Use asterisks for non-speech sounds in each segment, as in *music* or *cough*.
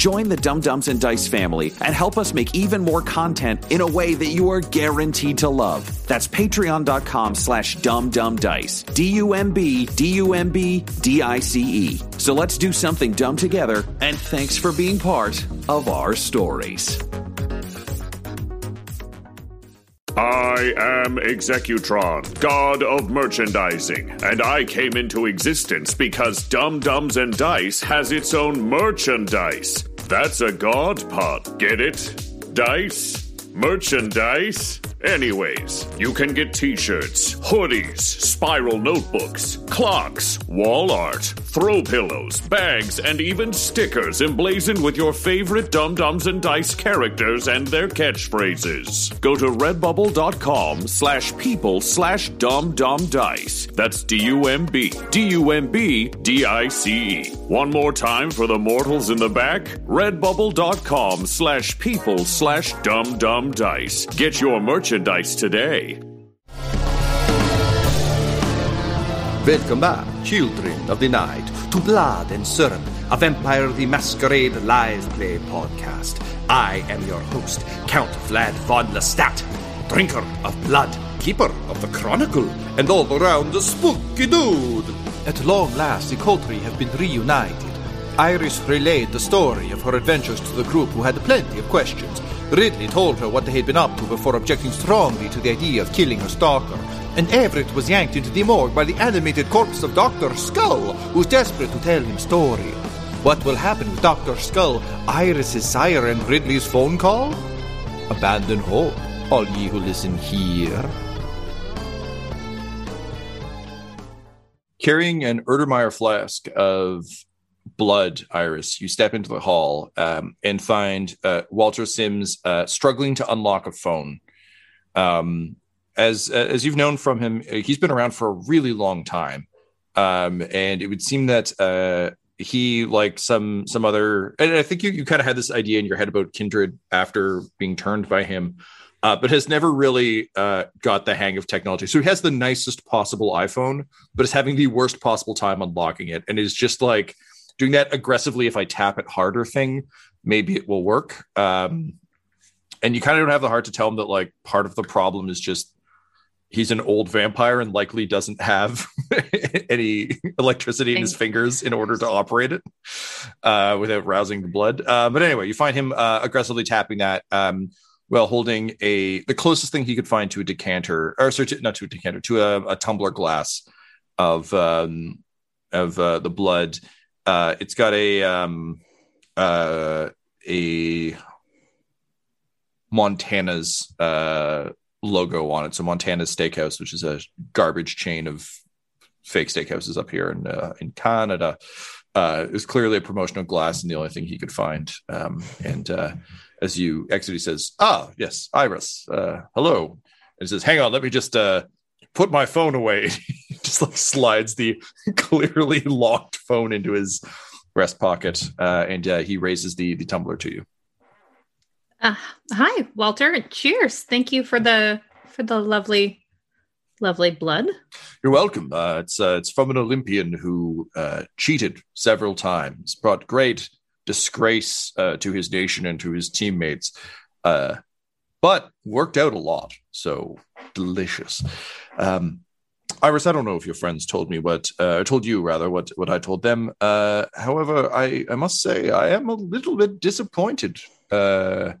join the Dumb Dumbs and Dice family and help us make even more content in a way that you are guaranteed to love. That's patreon.com slash dumbdumbdice. D-U-M-B, D-U-M-B, D-I-C-E. So let's do something dumb together, and thanks for being part of our stories. I am Executron, god of merchandising, and I came into existence because Dumb Dumbs and Dice has its own merchandise. That's a god pod, get it? Dice? Merchandise? Anyways, you can get t shirts, hoodies, spiral notebooks, clocks, wall art, throw pillows, bags, and even stickers emblazoned with your favorite Dumb Dumbs and Dice characters and their catchphrases. Go to redbubble.com slash people slash dum dum dice. That's D U M B D U M B D I C E. One more time for the mortals in the back redbubble.com slash people slash dum dum dice. Get your merchandise today. Welcome back, children of the night, to Blood and Syrup, a Vampire the Masquerade live play podcast. I am your host, Count Vlad von Lestat, drinker of blood, keeper of the chronicle, and all around a spooky dude. At long last, the Coterie have been reunited. Iris relayed the story of her adventures to the group who had plenty of questions. Ridley told her what they had been up to before objecting strongly to the idea of killing her stalker. And Everett was yanked into the morgue by the animated corpse of Dr. Skull, who's desperate to tell him story. What will happen with Dr. Skull, Iris's sire, and Ridley's phone call? Abandon hope, all ye who listen here. carrying an Erlenmeyer flask of blood, Iris, you step into the hall um, and find uh, Walter Sims uh, struggling to unlock a phone. Um, as as you've known from him, uh, he's been around for a really long time, um, and it would seem that uh, he, like some some other, and I think you you kind of had this idea in your head about Kindred after being turned by him. Uh, but has never really uh, got the hang of technology. So he has the nicest possible iPhone, but is having the worst possible time unlocking it, and is just like doing that aggressively. If I tap it harder, thing maybe it will work. Um, and you kind of don't have the heart to tell him that like part of the problem is just he's an old vampire and likely doesn't have *laughs* any electricity in his fingers in order to operate it uh, without rousing the blood. Uh, but anyway, you find him uh, aggressively tapping that. Um, while holding a the closest thing he could find to a decanter, or sorry, to, not to a decanter, to a, a tumbler glass of um, of uh, the blood. Uh, it's got a um, uh, a Montana's uh, logo on it. So Montana's Steakhouse, which is a garbage chain of fake steakhouses up here in uh, in Canada, uh, is clearly a promotional glass and the only thing he could find. Um, and uh, as you exit, he says, "Ah, yes, Iris. Uh, hello." And he says, "Hang on, let me just uh, put my phone away." *laughs* he just like slides the *laughs* clearly locked phone into his breast pocket, uh, and uh, he raises the the tumbler to you. Uh, hi, Walter. Cheers. Thank you for the for the lovely, lovely blood. You're welcome. Uh, it's uh, it's from an Olympian who uh, cheated several times, brought great disgrace uh, to his nation and to his teammates, uh, but worked out a lot. So delicious. Um, Iris, I don't know if your friends told me what, uh, told you rather what what I told them. Uh, however, I I must say I am a little bit disappointed uh,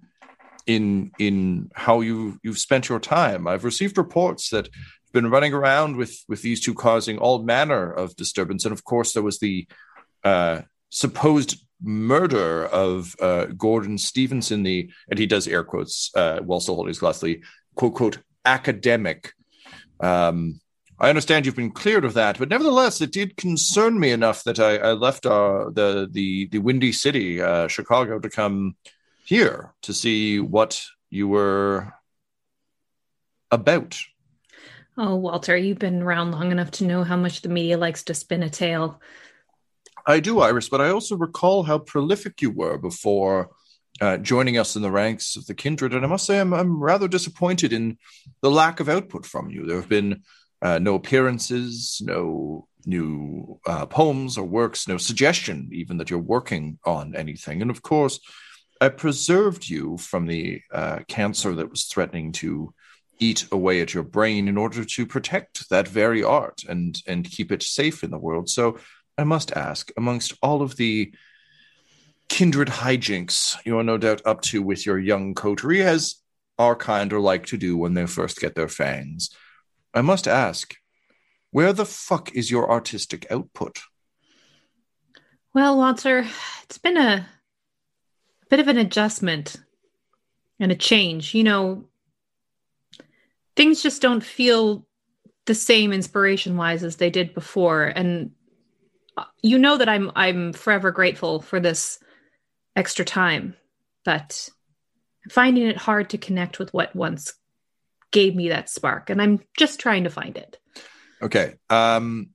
in in how you you've spent your time. I've received reports that you've been running around with with these two causing all manner of disturbance, and of course there was the uh, supposed murder of uh, Gordon Stevenson, the and he does air quotes uh, while still holding his glass, the quote quote academic. Um, I understand you've been cleared of that, but nevertheless, it did concern me enough that I, I left uh, the the the Windy City, uh, Chicago, to come here to see what you were about. Oh, Walter, you've been around long enough to know how much the media likes to spin a tale. I do, Iris, but I also recall how prolific you were before uh, joining us in the ranks of the kindred. And I must say, I'm, I'm rather disappointed in the lack of output from you. There have been uh, no appearances, no new uh, poems or works, no suggestion even that you're working on anything. And of course, I preserved you from the uh, cancer that was threatening to eat away at your brain in order to protect that very art and and keep it safe in the world. So I must ask, amongst all of the kindred hijinks you are no doubt up to with your young coterie, as our kind are like to do when they first get their fangs, I must ask, where the fuck is your artistic output? Well, Walter, it's been a bit of an adjustment and a change. You know, things just don't feel the same inspiration wise as they did before. And you know that I'm I'm forever grateful for this extra time, but finding it hard to connect with what once gave me that spark and i'm just trying to find it. Okay um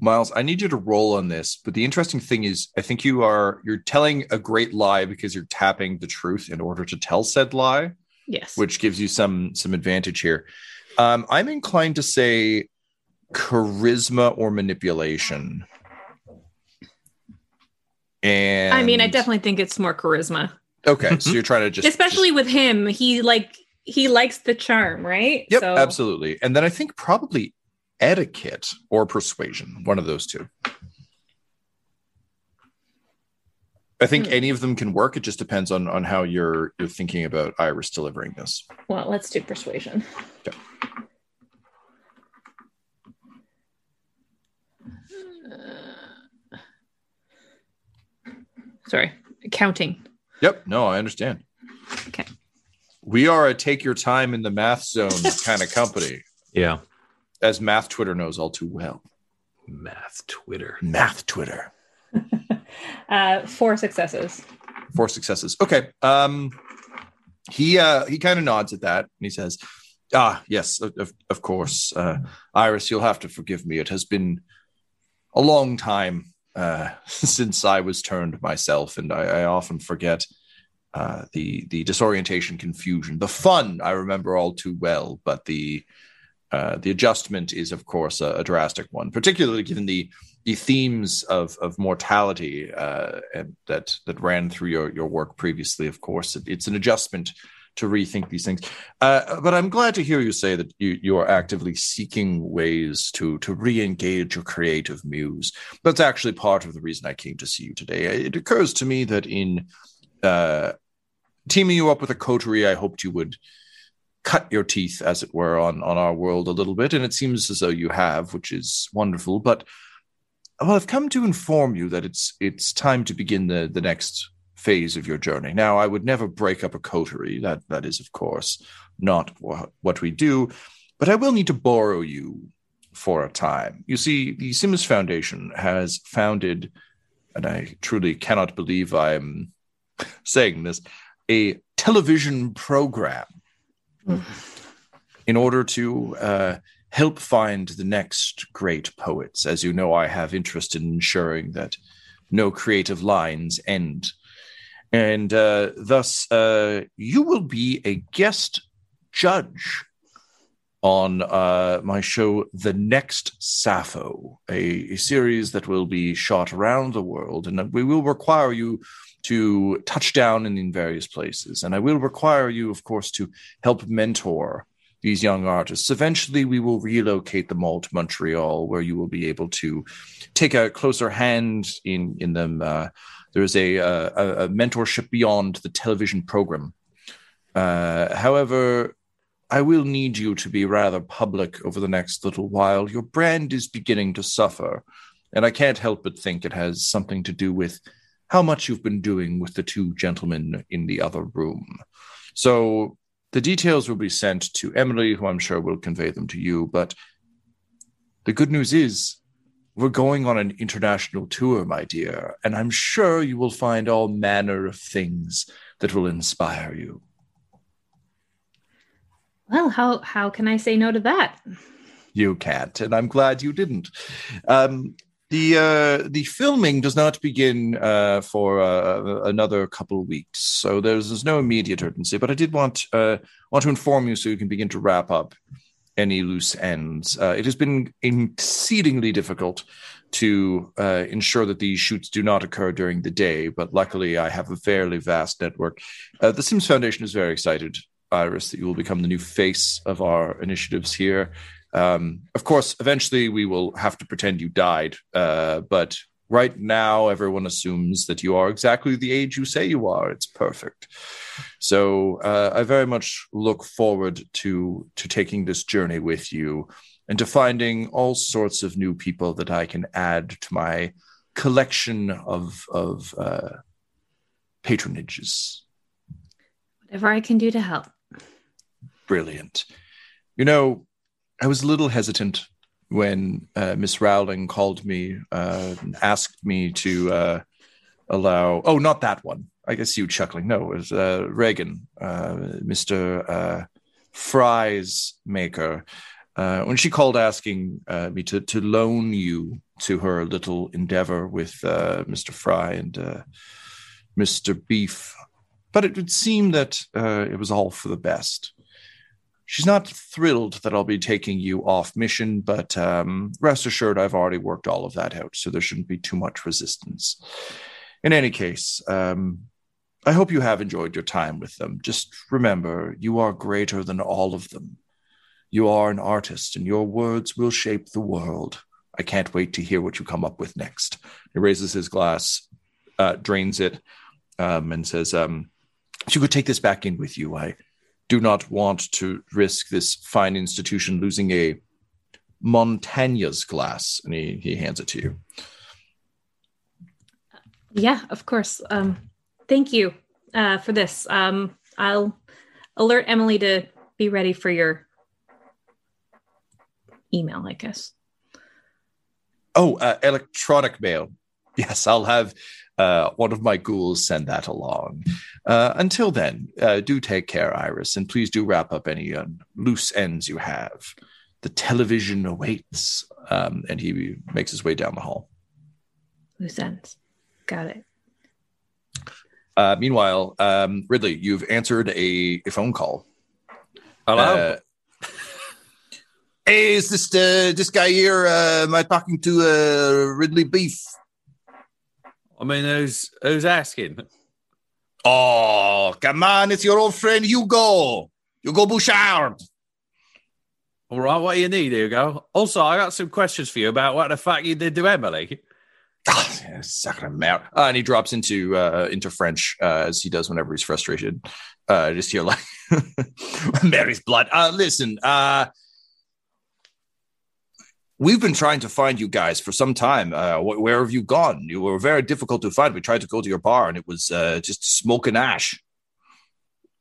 miles i need you to roll on this but the interesting thing is i think you are you're telling a great lie because you're tapping the truth in order to tell said lie yes. which gives you some some advantage here. Um i'm inclined to say charisma or manipulation and i mean i definitely think it's more charisma okay so you're trying to just especially just, with him he like he likes the charm, right? Yep, so. absolutely. And then I think probably etiquette or persuasion, one of those two. I think hmm. any of them can work. It just depends on on how you're you're thinking about Iris delivering this. Well, let's do persuasion. Okay. Uh, sorry, counting. Yep. No, I understand. Okay we are a take your time in the math zone kind of company. Yeah. As math Twitter knows all too well. Math Twitter. Math Twitter. *laughs* uh, four successes. Four successes. Okay. Um, he uh, he kind of nods at that and he says, "Ah, yes, of, of course, uh, Iris. You'll have to forgive me. It has been a long time uh, *laughs* since I was turned myself, and I, I often forget uh, the the disorientation, confusion, the fun I remember all too well, but the uh, the adjustment is, of course, a, a, drastic one, particularly given the the themes of of mortality uh, and that that ran through your your work previously. Of course, it, it's an adjustment to rethink these things. Uh, but I'm glad to hear you say that you you are actively seeking ways to to re-engage your creative muse. That's actually part of the reason I came to see you today. It occurs to me that in uh, teaming you up with a coterie, I hoped you would cut your teeth, as it were, on on our world a little bit, and it seems as though you have, which is wonderful. But well, I've come to inform you that it's it's time to begin the the next phase of your journey. Now, I would never break up a coterie. That that is, of course, not what, what we do. But I will need to borrow you for a time. You see, the Sims Foundation has founded, and I truly cannot believe I'm *laughs* saying this, a television program in order to uh, help find the next great poets. As you know, I have interest in ensuring that no creative lines end. And uh, thus, uh, you will be a guest judge on uh, my show, The Next Sappho, a, a, series that will be shot around the world. And we will require you to touch down in, in various places. And I will require you, of course, to help mentor these young artists. Eventually, we will relocate them all to Montreal, where you will be able to take a closer hand in, in them. Uh, there's a, a, a mentorship beyond the television program. Uh, however, I will need you to be rather public over the next little while. Your brand is beginning to suffer, and I can't help but think it has something to do with how much you've been doing with the two gentlemen in the other room. So the details will be sent to Emily, who I'm sure will convey them to you. But the good news is, we're going on an international tour, my dear, and I'm sure you will find all manner of things that will inspire you. Well, how how can I say no to that? You can't, and I'm glad you didn't. Um, the uh, the filming does not begin uh, for uh, another couple of weeks, so there's, there's no immediate urgency. But I did want uh, want to inform you so you can begin to wrap up any loose ends. Uh, it has been exceedingly difficult to uh, ensure that these shoots do not occur during the day, but luckily I have a fairly vast network. the Sims Foundation is very excited Iris, that you will become the new face of our initiatives here. Um, of course, eventually we will have to pretend you died, uh, but right now everyone assumes that you are exactly the age you say you are. It's perfect. So uh, I very much look forward to to taking this journey with you and to finding all sorts of new people that I can add to my collection of of uh, patronages. Whatever I can do to help brilliant. You know, I was a little hesitant when uh, Miss Rowling called me uh, and asked me to uh, allow. Oh, not that one. I guess you chuckling. No, it was uh, Reagan, uh, Mister uh, Fry's maker. when she called asking me to to loan you to her little endeavor with Mr. Fry and Mr. Beef, but it would seem that it was all for the best she's not thrilled that I'll be taking you off mission, but um, rest assured, I've already worked all of that out, so there shouldn't be too much resistance. In any case, um, I hope you have enjoyed your time with them. Just remember, you are greater than all of them. You are an artist, and your words will shape the world. I can't wait to hear what you come up with next. He raises his glass, uh, drains it, um, and says, um, "If you could take this back in with you, I." do not want to risk this fine institution losing a Montana's glass. And he, he hands it to you. Yeah, of course. Um, thank you uh, for this. Um, I'll alert Emily to be ready for your email, I guess. Oh, uh, electronic mail. Yes, I'll have uh, one of my ghouls send that along. Uh, until then, uh, do take care, Iris, and please do wrap up any uh, loose ends you have. The television awaits. Um, and he makes his way down the hall. Loose ends. Got it. Uh, meanwhile, um, Ridley, you've answered a, a phone call. Hello. Uh, hey, is this this guy here? am I talking to Ridley Beef? I mean, who's who's asking? Oh, come on, it's your old friend Hugo. Hugo Bouchard. All right, what do you need, Hugo? Also, I got some questions for you about what the fuck you did to Emily. Oh, sacrament. Uh, and he drops into uh, into French uh, as he does whenever he's frustrated. Uh, just hear like *laughs* Mary's blood. Uh, listen, uh, we've been trying to find you guys for some time. Uh, where have you gone? You were very difficult to find. We tried to go to your bar and it was uh, just smoke and ash.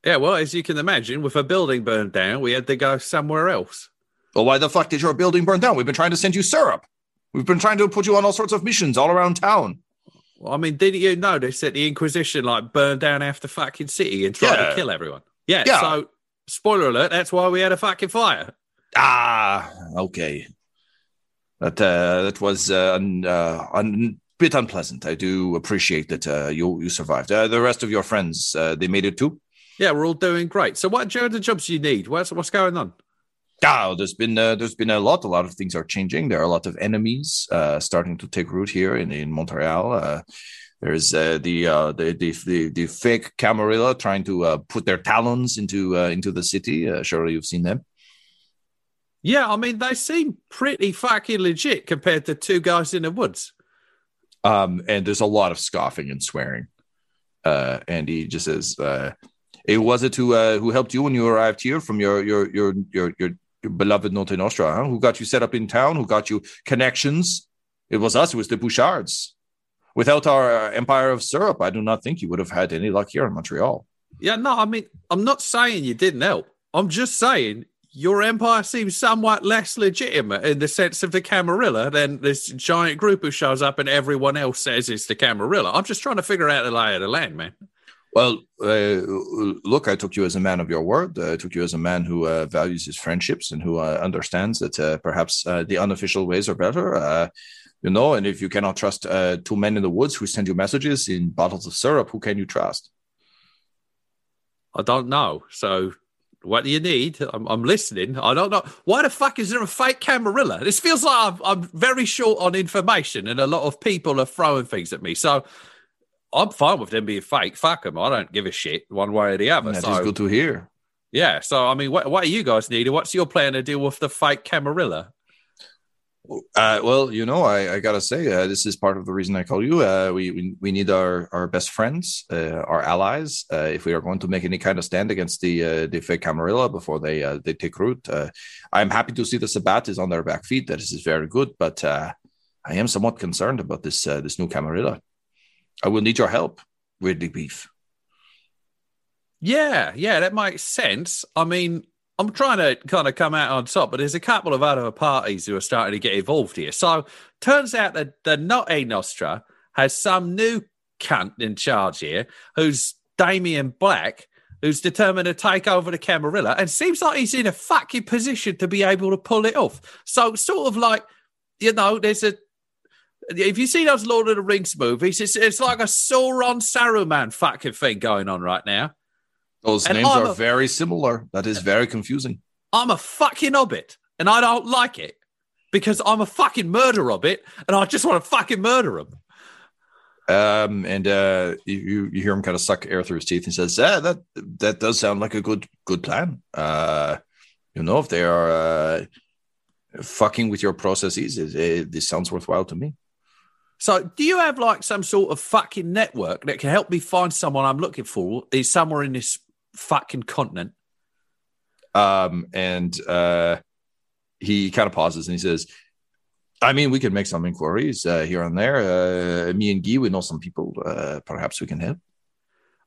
Yeah, well, as you can imagine, with a building burned down, we had to go somewhere else. Well, why the fuck did your building burn down? We've been trying to send you syrup. We've been trying to put you on all sorts of missions all around town. Well, I mean, didn't you notice that the Inquisition like burned down half the fucking city and tried yeah. to kill everyone? Yeah, yeah. So, spoiler alert, that's why we had a fucking fire. Ah, okay that uh, that was uh, un, uh, un, bit unpleasant. I do appreciate that uh, you you survived. Uh, the rest of your friends, uh, they made it too. Yeah, we're all doing great. So, what are the jobs you need? What's what's going on? Oh, there's been uh, there's been a lot. A lot of things are changing. There are a lot of enemies uh, starting to take root here in in Montreal. Uh, there's uh, the, uh, the, the the the fake Camarilla trying to uh, put their talons into uh, into the city. Uh, surely you've seen them. Yeah, I mean they seem pretty fucking legit compared to two guys in the woods. Um, and there's a lot of scoffing and swearing. Uh, and he just says, uh, "It was it who uh, who helped you when you arrived here from your your your your your, your beloved Notte Nostra? Huh? Who got you set up in town? Who got you connections? It was us. It was the Bouchards. Without our uh, empire of syrup, I do not think you would have had any luck here in Montreal." Yeah, no, I mean, I'm not saying you didn't help. I'm just saying your empire seems somewhat less legitimate in the sense of the Camarilla than this giant group who shows up and everyone else says it's the Camarilla. I'm just trying to figure out the lay of the land, man. Well, uh, look, I took you as a man of your word. Uh, I took you as a man who uh, values his friendships and who uh, understands that uh, perhaps uh, the unofficial ways are better. you know, and if you cannot trust two men in the woods who send you messages in bottles of syrup, who can you trust? I don't know. So what do you need? I'm, I'm, listening. I don't know. Why the fuck is there a fake Camarilla? This feels like I'm, I'm, very short on information and a lot of people are throwing things at me. So I'm fine with them being fake. Fuck them. I don't give a shit one way or the other. That so, good to hear. Yeah. So, I mean, what, what are you guys needing? What's your plan to deal with the fake Camarilla? Uh, well, you know, I, I gotta say, uh, this is part of the reason I call you. Uh, we, we we need our our best friends, uh, our allies, uh, if we are going to make any kind of stand against the uh, the fake Camarilla before they they take root. I'm happy to see the Sabbat is on their back feet. That is very good, but I am somewhat concerned about this this new Camarilla. I will need your help, Weirdly Beef. Yeah, yeah, that makes sense. I mean, I'm trying to kind of come out on top, but there's a couple of other parties who are starting to get involved here. So turns out that the Notte Nostra has some new cunt in charge here who's Damien Black, who's determined to take over the Camarilla, and seems like he's in a fucking position to be able to pull it off. So sort of like, you know, there's a if you see those Lord of the Rings movies, it's, it's like a Sauron Saruman fucking thing going on right now. Those and names I'm are a, very similar. That is very confusing. I'm a fucking hobbit and I don't like it because I'm a fucking murder hobbit and I just want to fucking murder him. Um, and uh, you you hear him kind of suck air through his teeth and says, "Yeah, that that does sound like a good good plan. Uh, you know, if they are uh, fucking with your processes, it, it, this sounds worthwhile to me." So, do you have like some sort of fucking network that can help me find someone I'm looking for? Is somewhere in this fucking continent. Um, and uh, he kind of pauses and he says, I mean, we could make some inquiries uh, here and there. Uh, me and Guy, we know some people. Uh, perhaps we can help.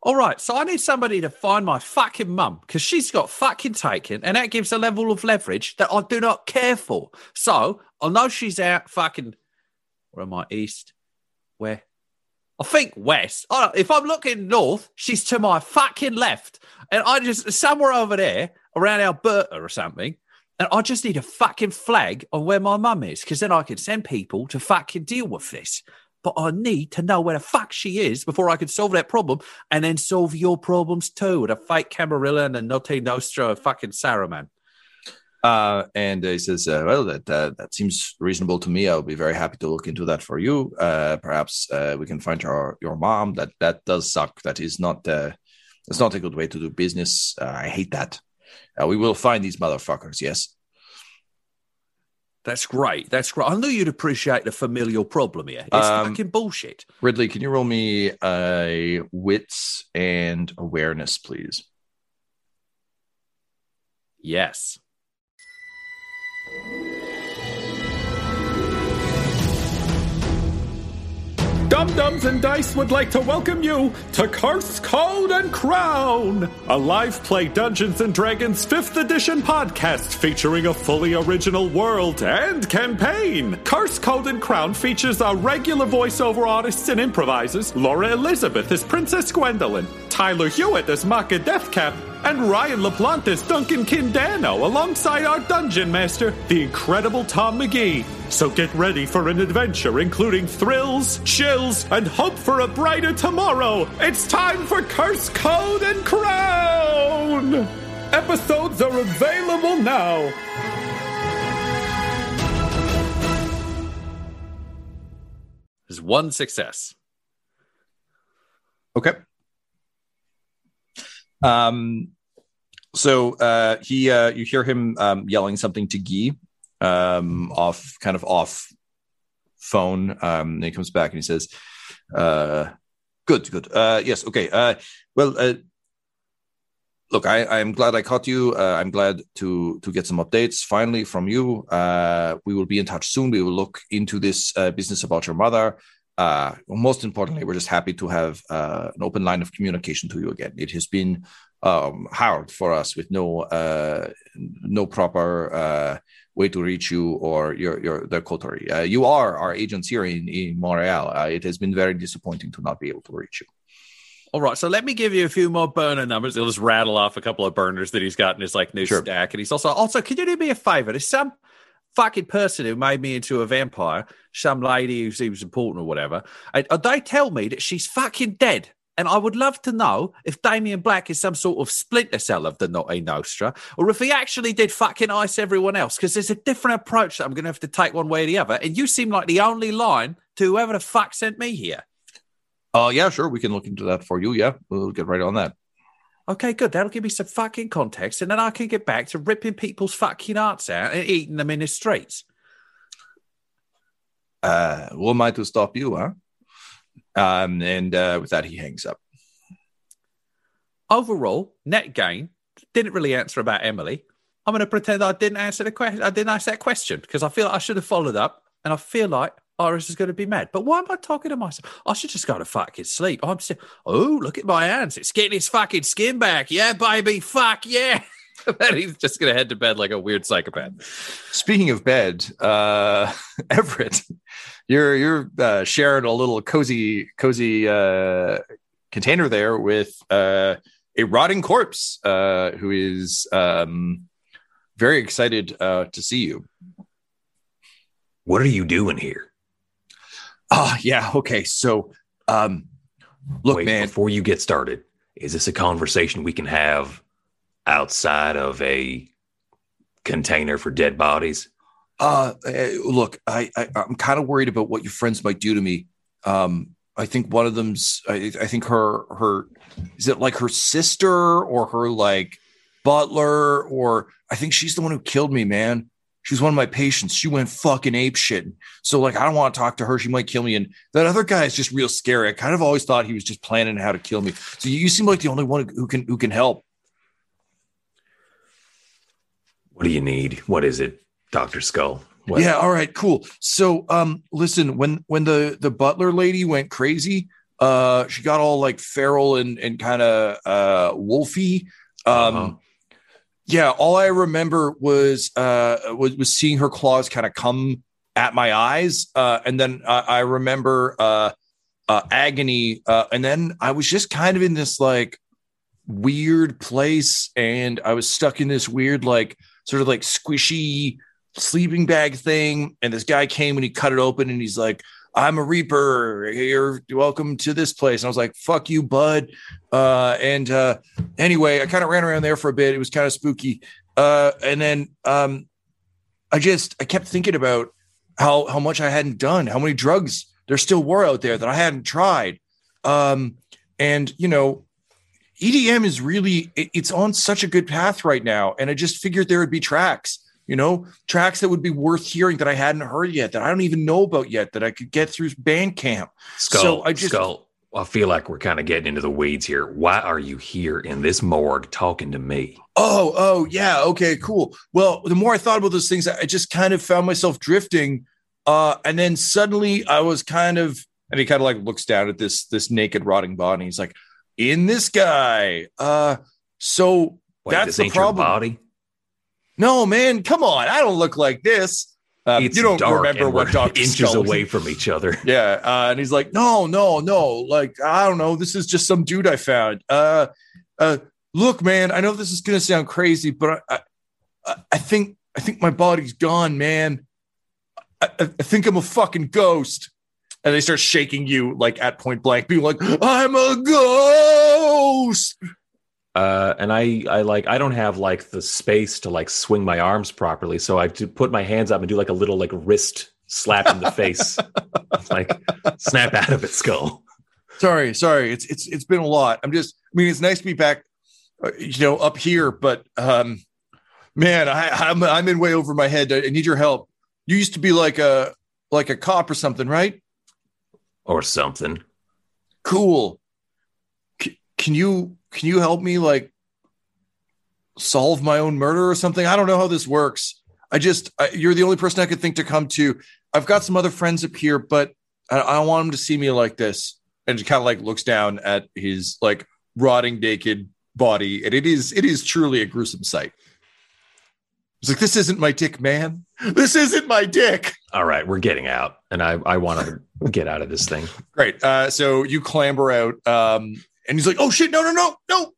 All right, so I need somebody to find my fucking mum because she's got fucking taken, and that gives a level of leverage that I do not care for. So I know she's out fucking. Where am I? East, where? I think west. Oh, if I'm looking north, she's to my fucking left. And I just, somewhere over there around Alberta or something. And I just need a fucking flag on where my mum is because then I can send people to fucking deal with this. But I need to know where the fuck she is before I can solve that problem and then solve your problems too with a fake Camarilla and a Notte Nostra fucking Saruman. Uh, and he says, uh, "Well, that uh, that seems reasonable to me. I'll be very happy to look into that for you. Uh, perhaps uh, we can find your your mom. That that does suck. That is not uh, that's not a good way to do business. I hate that. we will find these motherfuckers. Yes." That's great. That's great. I knew you'd appreciate the familial problem here. It's um, fucking bullshit. Ridley, can you roll me a wits and awareness, please? Yes. Dumb Dumbs and Dice would like to welcome you to Curse Code and Crown, a live play Dungeons and Dragons 5th edition podcast featuring a fully original world and campaign. Curse Code and Crown features our regular voiceover artists and improvisers Laura Elizabeth as Princess Gwendolyn, Tyler Hewitt as Maka Deathcap, and Ryan LaPlante as Duncan Kindano alongside our dungeon master, the incredible Tom McGee. So get ready for an adventure including thrills, chills, and hope for a brighter tomorrow. It's time for Curse Code and Crown! Episodes are available now. There's one success. Okay. Um, so uh, he, uh, you hear him um, yelling something to Gee um, off, kind of off phone. Um, and he comes back and he says, uh, "Good, good. Uh, yes, okay. Uh, well, uh, look, I, I'm glad I caught you. Uh, I'm glad to to get some updates finally from you. Uh, we will be in touch soon. We will look into this uh, business about your mother. Uh, most importantly, we're just happy to have uh, an open line of communication to you again. It has been um, hard for us with no uh, no proper uh, way to reach you or your your the coterie. Uh, you are our agents here in, in Montreal. Uh, it has been very disappointing to not be able to reach you. All right, so let me give you a few more burner numbers. He'll just rattle off a couple of burners that he's got in his like new Sure. stack, and he's also also. Can you do me a favor? There's some fucking person who made me into a vampire, some lady who seems important or whatever. And, and they tell me that she's fucking dead. And I would love to know if Damien Black is some sort of splinter cell of the Notte Nostra, or if he actually did fucking ice everyone else. Because there's a different approach that I'm going to have to take one way or the other. And you seem like the only line to whoever the fuck sent me here. Uh, yeah, sure, we can look into that for you. Yeah, we'll get right on that. Okay, good. That'll give me some fucking context, and then I can get back to ripping people's fucking hearts out and eating them in the streets. Uh, who am I to stop you, huh? Um, and uh, with that, he hangs up. Overall, net gain didn't really answer about Emily. I'm going to pretend I didn't answer the question. I didn't answer that question because I feel like I should have followed up, and I feel like Iris is going to be mad. But why am I talking to myself? I should just go to fucking sleep. I'm still. Oh, look at my hands! It's getting his fucking skin back. Yeah, baby. Fuck yeah. *laughs* *laughs* then he's just going to head to bed like a weird psychopath. Speaking of bed, uh, *laughs* Everett, you're you're uh, sharing a little cozy cozy uh, container there with uh, a rotting corpse uh, who is um, very excited uh, to see you. What are you doing here? Oh yeah, okay. So, um, look, Wait, man. before you get started, is this a conversation we can have outside of a container for dead bodies? Uh, eh, look, I, I I'm kind of worried about what your friends might do to me. Um, I think one of them's. I, I think her her is it like her sister or her like butler or I think she's the one who killed me, man. She was one of my patients. She went fucking ape shit. So like, I don't want to talk to her. She might kill me. And that other guy is just real scary. I kind of always thought he was just planning how to kill me. So you, you seem like the only one who can who can help. What do you need? What is it, Doctor Skull? What? Yeah, all right, cool. So um listen, when when the the butler lady went crazy, uh she got all like feral and and kind of uh wolfy. Um Uh-huh. yeah, all I remember was uh was, was seeing her claws kind of come at my eyes. Uh and then uh, I remember uh uh agony uh and then I was just kind of in this like weird place and I was stuck in this weird like sort of like squishy sleeping bag thing. And this guy came and he cut it open and he's like i'm a reaper. You're welcome to this place. And i was like fuck you bud. Uh and uh anyway i kind of ran around there for a bit. It was kind of spooky. Uh and then um i just i kept thinking about how how much i hadn't done how many drugs there still were out there that i hadn't tried. Um and you know EDM is really it- it's on such a good path right now and I just figured there would be tracks you know tracks that would be worth hearing that I hadn't heard yet that I don't even know about yet that I could get through Bandcamp Skull, So I just- Skull. I feel like we're kind of getting into the weeds here. Why are you here in this morgue talking to me? oh oh yeah okay cool well the more I thought about those things I just kind of found myself drifting uh and then suddenly I was kind of and he kind of like looks down at this this naked rotting body he's like in this guy uh so Wait, That's the problem. body. no man come on I don't look like this uh, you don't remember what we're Dr. *laughs* inches Skull- away from each other. *laughs* Yeah, uh, and he's like, "No, no, no! Like, I don't know. This is just some dude I found. Uh, uh, look, man. I know this is gonna sound crazy, but I, I, I think, I think my body's gone, man. I I think I'm a fucking ghost." And they start shaking you like at point blank, being like, "I'm a ghost." Uh, and I, I like, I don't have like the space to like swing my arms properly, so I have to put my hands up and do like a little like wrist slap in the face. *laughs* like, snap out of it, skull. Sorry, sorry. It's it's it's been a lot. I'm just. I mean, it's nice to be back. uh, You know, up here, but um, man, I, I'm I'm in way over my head. I need your help. You used to be like a like a cop or something, right? Or something. Cool. C- can you can you help me like solve my own murder or something? I don't know how this works. I just I, you're the only person I could think to come to. I've got some other friends up here, but I, I want them to see me like this. And kind of like looks down at his like rotting naked body, and it is it is truly a gruesome sight. It's like this isn't my dick, man. This isn't my dick. All right, we're getting out. And I, I want to get out of this thing. Great. Uh, so you clamber out, um, and he's like, "Oh shit! No, no, no, no!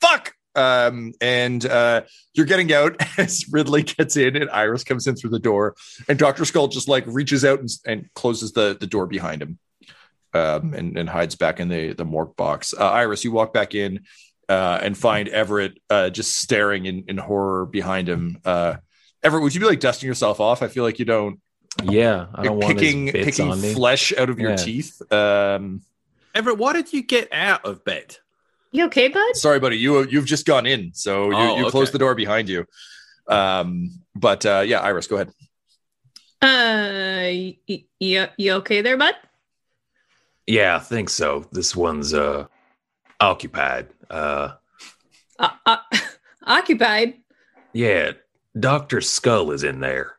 Fuck!" Um, and uh, you're getting out *laughs* as Ridley gets in, and Iris comes in through the door, and Doctor Skull just like reaches out and, and closes the the door behind him, um, and, and hides back in the the morgue box. Uh, Iris, you walk back in. Uh, and find Everett uh, just staring in, in horror behind him. Uh, Everett, would you be like dusting yourself off? I feel like you don't Yeah, I don't like, want picking his bits picking me. flesh out of your Yeah. teeth. Um, Everett, why did you get out of bed? You okay, bud? sorry, buddy, you you've just gone in, so you, Oh, you okay. closed the door behind you. Um, but uh, yeah, Iris, go ahead. Uh, y- you, you okay there, bud? Yeah, I think so. This one's uh occupied. Uh Uh, uh, *laughs* occupied. yeah, Dr. Skull is in there.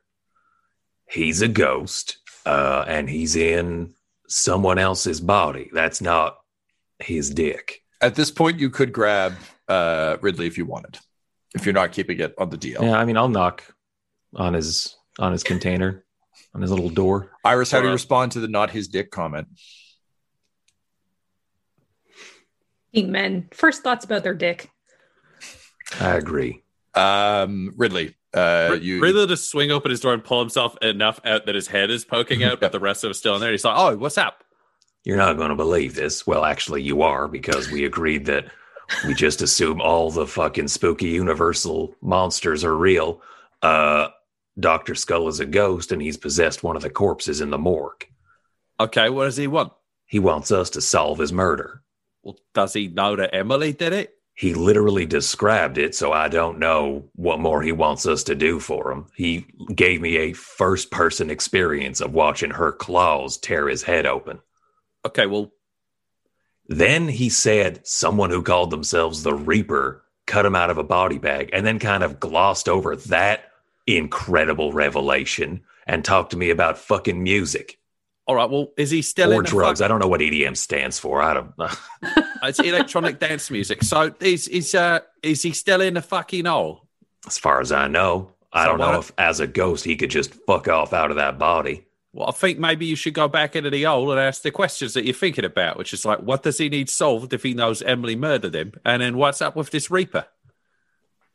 He's a ghost, uh, and he's in someone else's body. That's not his dick. At this point, you could grab uh, Ridley if you wanted, if you're not keeping it on the DL. Yeah, I mean I'll knock on his on his container, on his little door. Iris, how do you respond to the "not his dick" comment? Being men, first thoughts about their dick. I agree. Um, Ridley, uh, you Ridley just swing open his door and pull himself enough out that his head is poking out, but the rest of it's still in there. He's like, "Oh, what's up?" You're not going to believe this. Well, actually, you are because we agreed that we just assume all the fucking spooky universal monsters are real. Uh, Dr. Skull is a ghost and he's possessed one of the corpses in the morgue. Okay, what does he want? He wants us to solve his murder. Well, does he know that Emily did it? He literally described it, so I don't know what more he wants us to do for him. He gave me a first person experience of watching her claws tear his head open. Okay, well, Then he said someone who called themselves the Reaper cut him out of a body bag and then kind of glossed over that incredible revelation and talked to me about fucking music all right. Well, is he still or in the drugs. fuck- I don't know what EDM stands for. I don't know. *laughs* It's electronic *laughs* dance music. So is is uh is he still in the fucking hole? As far as I know, I So don't know what- if as a ghost he could just fuck off out of that body. Well, I think maybe you should go back into the hole and ask the questions that you're thinking about, which is like, what does he need solved if he knows Emily murdered him? And then what's up with this Reaper?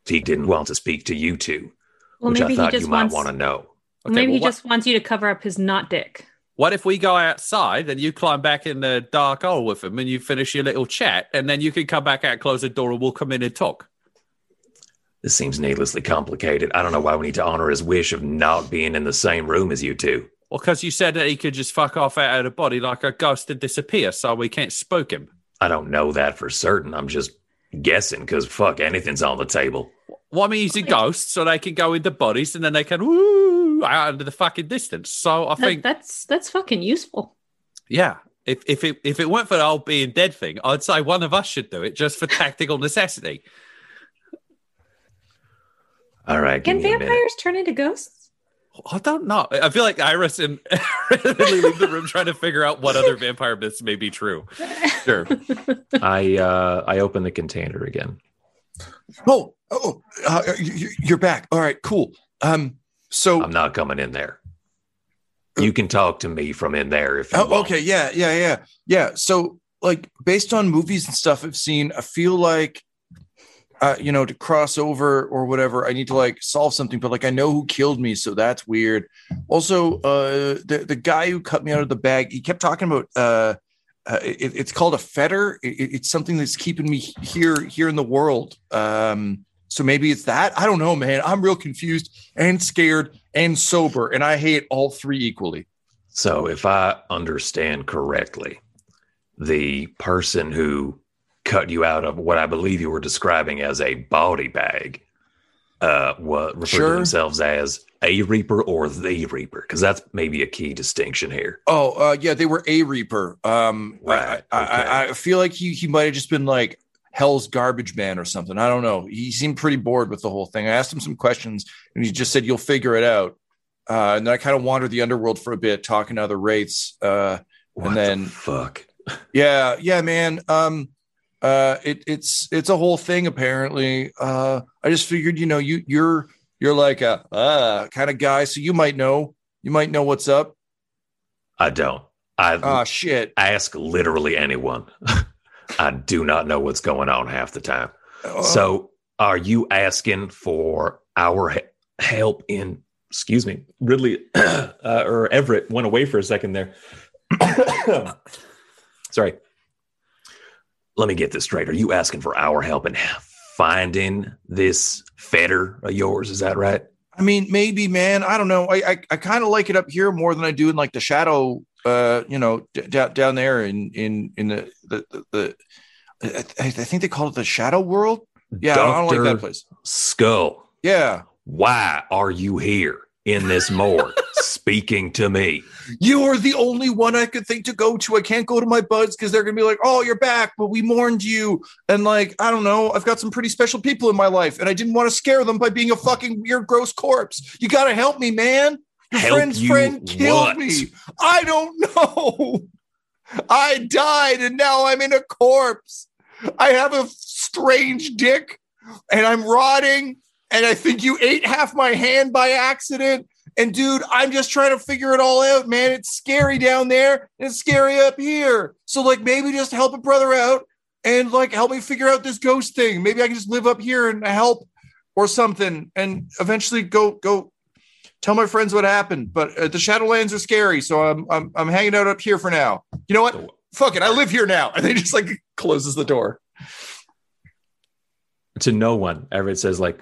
He didn't want to speak to you two, Well, which maybe I he thought just you might wants. want to know. Okay, maybe well, he what- just wants you to cover up his not dick. What if we go outside and you climb back in the dark hole with him and you finish your little chat and then you can come back out, close the door, and we'll come in and talk? This seems needlessly complicated. I don't know why we need to honor his wish of not being in the same room as you two. Well, because you said that he could just fuck off out of the body like a ghost and disappear, so we can't spook him. I don't know that for certain. I'm just guessing because fuck, anything's on the table. Well, I mean, he's a ghost, so they can go into bodies and then they can woo out into the fucking distance. So I That- think, that's that's fucking useful. yeah, if if it if it weren't for the whole being dead thing, I'd say one of us should do it just for tactical necessity. *laughs* All right, Can me a minute. vampires turn into ghosts? I don't know. I feel like Iris and *laughs* really leave the room trying to figure out what other vampire myths may be true. sure. *laughs* I uh I open the container again. Oh, oh, uh, you're back. All right, cool. Um, so I'm not coming in there. You can talk to me from in there if you Oh, want. okay, yeah, yeah, yeah, yeah. So, like, based on movies and stuff I've seen, I feel like, uh, you know, to cross over or whatever, I need to like solve something. But like, I know who killed me, so that's weird. Also, uh, the the guy who cut me out of the bag, he kept talking about. Uh, uh, it, it's called a fetter. It, it- it's something that's keeping me here here in the world. Um, So maybe it's that. I don't know, man. I'm real confused and scared and sober, and I hate all three equally. So, if I understand correctly, the person who cut you out of what I believe you were describing as a body bag uh, what refer Sure. to themselves as a reaper or the reaper, because that's maybe a key distinction here. Oh, uh, yeah, they were a Reaper. Um, I- Right, I, okay. I, I feel like he he might have just been like Hell's garbage man or something. I don't know. He seemed pretty bored with the whole thing. I asked him some questions, and he just said, "You'll figure it out." Uh, and then I kind of wandered the underworld for a bit, talking to other wraiths. Uh, What and then the fuck? yeah, yeah, man. Um, uh, it, it's it's a whole thing apparently. Uh, I just figured, you know, you you're you're like a uh kind of guy, so you might know. You might know what's up. I don't. I Ah, shit. ask literally anyone. *laughs* I do not know what's going on half the time. Uh, So, are you asking for our he- help in? Excuse me, Ridley *clears throat* uh, or Everett went away for a second there. *coughs* Sorry. Let me get this straight. Are you asking for our help in finding this fetter of yours? Is that right? I mean, maybe, man. I don't know. I I, I kind of like it up here more than I do in like the shadow. Uh, you know, d- down down there in in in the the the. the I, I think they call it the shadow world. Yeah, I don't like that place. Skull. Yeah, Why are you here in this morgue speaking to me? you are the only one I could think to go to. I can't go to my buds because they're gonna be like, "Oh, you're back," but we mourned you, and like, I don't know. I've got some pretty special people in my life, and I didn't want to scare them by being a fucking weird, gross corpse. You gotta help me, man. Your Help friend's you friend killed what? me. I don't *laughs* know. I died, and now I'm in a corpse. I have a strange dick, and I'm rotting. And I think you ate half my hand by accident. And dude, I'm just trying to figure it all out, man. It's scary down there and it's scary up here. So, like, maybe just help a brother out and like help me figure out this ghost thing. Maybe I can just live up here and help or something and eventually go go tell my friends what happened. But uh, the Shadowlands are scary, so I'm, I'm I'm hanging out up here for now. You know what? Fuck it, I live here now. And they just like closes the door. To no one. Everett says, like,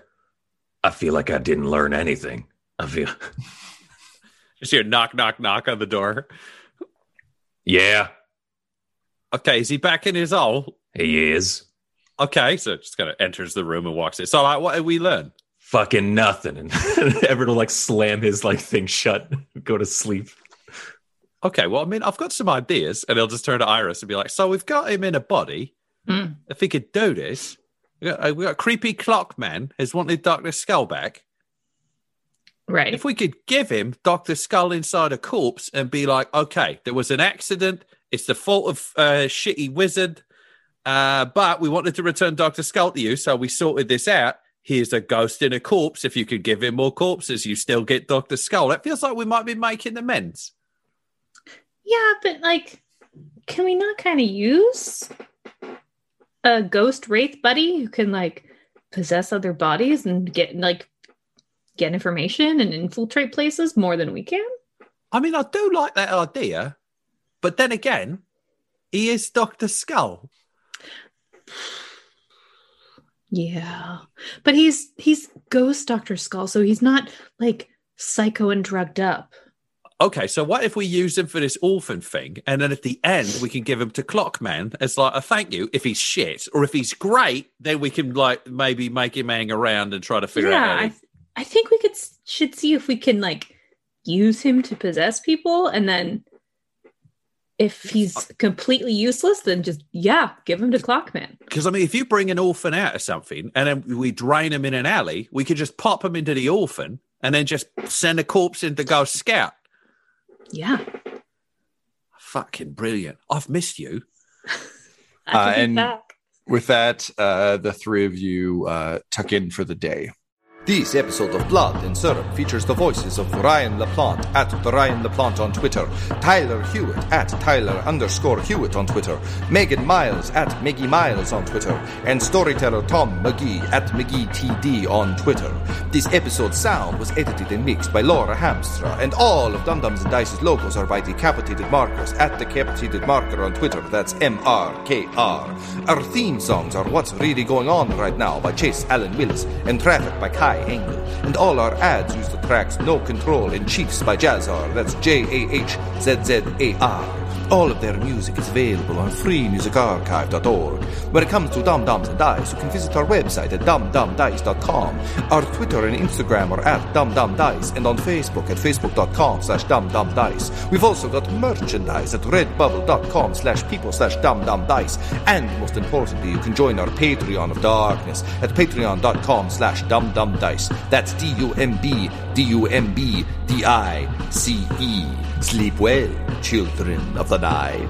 I feel like I didn't learn anything. I feel *laughs* Just hear knock, knock, knock on the door. Yeah, Okay, is he back in his hole? he is. Okay, so just kind of enters the room and walks in. So, like, what did we learn? Fucking nothing. And *laughs* Everett will like slam his like thing shut go to sleep. Okay, well, I mean, I've got some ideas, and he'll just turn to Iris and be like, "So we've got him in a body. Mm. If he could do this, we got, uh, we got creepy clock man has wanted Doctor Skull back. Right. If we could give him Doctor Skull inside a corpse and be like, okay, there was an accident. It's the fault of uh, shitty wizard, uh, but we wanted to return Doctor Skull to you, so we sorted this out. Here's a ghost in a corpse. If you could give him more corpses, you still get Doctor Skull. It feels like we might be making amends. Yeah, but like, can we not kind of use a ghost wraith buddy who can like possess other bodies and get like get information and infiltrate places more than we can? I mean, I do like that idea, but then again, he is Doctor Skull. Yeah, but he's he's ghost Doctor Skull, so he's not like psycho and drugged up. Okay, so what if we use him for this orphan thing, and then at the end we can give him to Clockman as like a thank you if he's shit, or if he's great, then we can like maybe make him hang around and try to figure yeah, out. How I, think we could should see if we can like use him to possess people, and then if he's completely useless, then just yeah, give him to Clockman. Because I mean, if you bring an orphan out of something and then we drain him in an alley, we could just pop him into the orphan and then just send a corpse in to go scout. Yeah, Fucking brilliant! I've missed you. *laughs* I Uh, and- back. With that, uh, the three of you uh, tuck in for the day. This episode of Blood and Syrup features the voices of Ryan LaPlante at the Ryan LaPlante on Twitter, Tyler Hewitt at Tyler underscore Hewitt on Twitter, Megan Miles at Meggie Miles on Twitter, and storyteller Tom McGee at McGeeTD on Twitter. This episode's sound was edited and mixed by Laura Hamstra, and all of Dumb Dumbs and Dice's logos are by Decapitated Markers at Decapitated Marker on Twitter. That's M R K R. Our theme songs are What's Really Going On Right Now by Chase Allen Willis and Traffic by Kai Engel. And all our ads use the tracks No Control and Chiefs by Jahzzar. That's J A H Z Z A R. All of their music is available on freemusicarchive.org. When it comes to Dumb Dumbs and Dice, you can visit our website at dumbdumbdice.com. Our Twitter and Instagram are at dumbdumbdice, and on Facebook at facebook.com slash dumbdumbdice. We've also got merchandise at redbubble.com slash people slash dumbdumbdice. And most importantly, you can join our Patreon of Darkness at patreon.com slash dumbdumbdice. That's D-U-M-B, D-U-M-B, D-I-C-E. Sleep well, children of the night.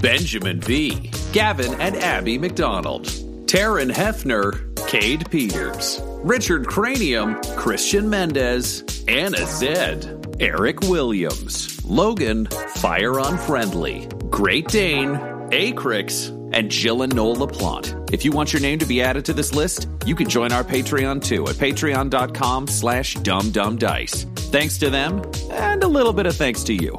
Benjamin B., Gavin and Abby McDonald, Taryn Hefner, Cade Peters, Richard Cranium, Christian Mendez, Anna Zed, Eric Williams, Logan, Fire Unfriendly, Great Dane, Acrix, and Jill and Noel LaPlante. If you want your name to be added to this list, you can join our Patreon too at patreon.com slash dumbdumbdice. Thanks to them, and a little bit of thanks to you.